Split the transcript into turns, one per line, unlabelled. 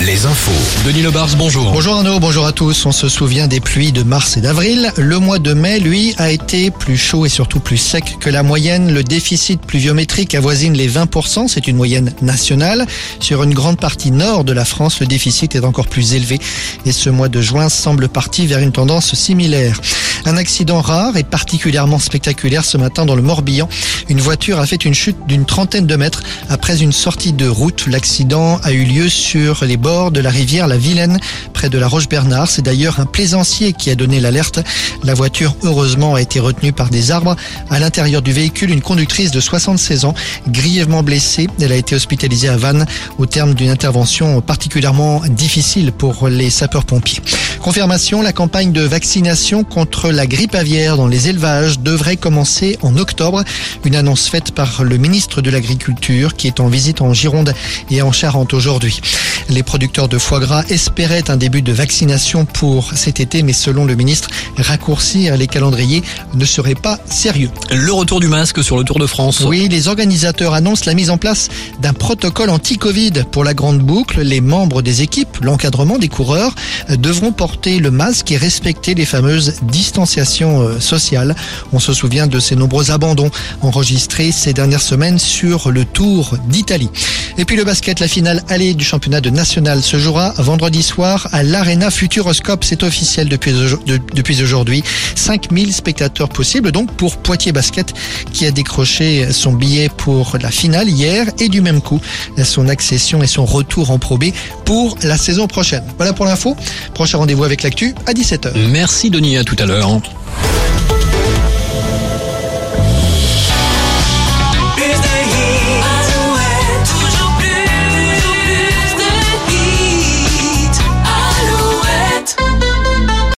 Les infos.
Denis Lebars, bonjour.
Bonjour Arnaud, bonjour à tous. On se souvient des pluies de mars et d'avril. Le mois de mai, lui, a été plus chaud et surtout plus sec que la moyenne. Le déficit pluviométrique avoisine les 20%. C'est une moyenne nationale. Sur une grande partie nord de la France, le déficit est encore plus élevé. Et ce mois de juin semble parti vers une tendance similaire. Un accident rare et particulièrement spectaculaire ce matin dans le Morbihan. Une voiture a fait une chute d'une trentaine de mètres après une sortie de route. L'accident a eu lieu sur les bords de la rivière La Vilaine, près de la Roche-Bernard. C'est d'ailleurs un plaisancier qui a donné l'alerte. La voiture, heureusement, a été retenue par des arbres. À l'intérieur du véhicule, une conductrice de 76 ans, grièvement blessée. Elle a été hospitalisée à Vannes au terme d'une intervention particulièrement difficile pour les sapeurs-pompiers. Confirmation, la campagne de vaccination contre la grippe aviaire dans les élevages devrait commencer en octobre. Une annonce faite par le ministre de l'Agriculture qui est en visite en Gironde et en Charente aujourd'hui. Les producteurs de foie gras espéraient un début de vaccination pour cet été, mais selon le ministre, raccourcir les calendriers ne serait pas sérieux.
Le retour du masque sur le Tour de France.
Oui, les organisateurs annoncent la mise en place d'un protocole anti-Covid pour la grande boucle. Les membres des équipes, l'encadrement des coureurs, devront porter le masque et respecter les fameuses distanciations euh, sociales. On se souvient de ces nombreux abandons enregistrés ces dernières semaines sur le Tour d'Italie. Et puis le basket, la finale allée du championnat de national se jouera vendredi soir à l'Arena Futuroscope. C'est officiel depuis, depuis aujourd'hui. 5000 spectateurs possibles donc pour Poitiers Basket qui a décroché son billet pour la finale hier et du même coup son accession et son retour en Pro B pour la saison prochaine. Voilà pour l'info. Prochain avec l'actu à 17h.
Merci Denis, à tout à l'heure.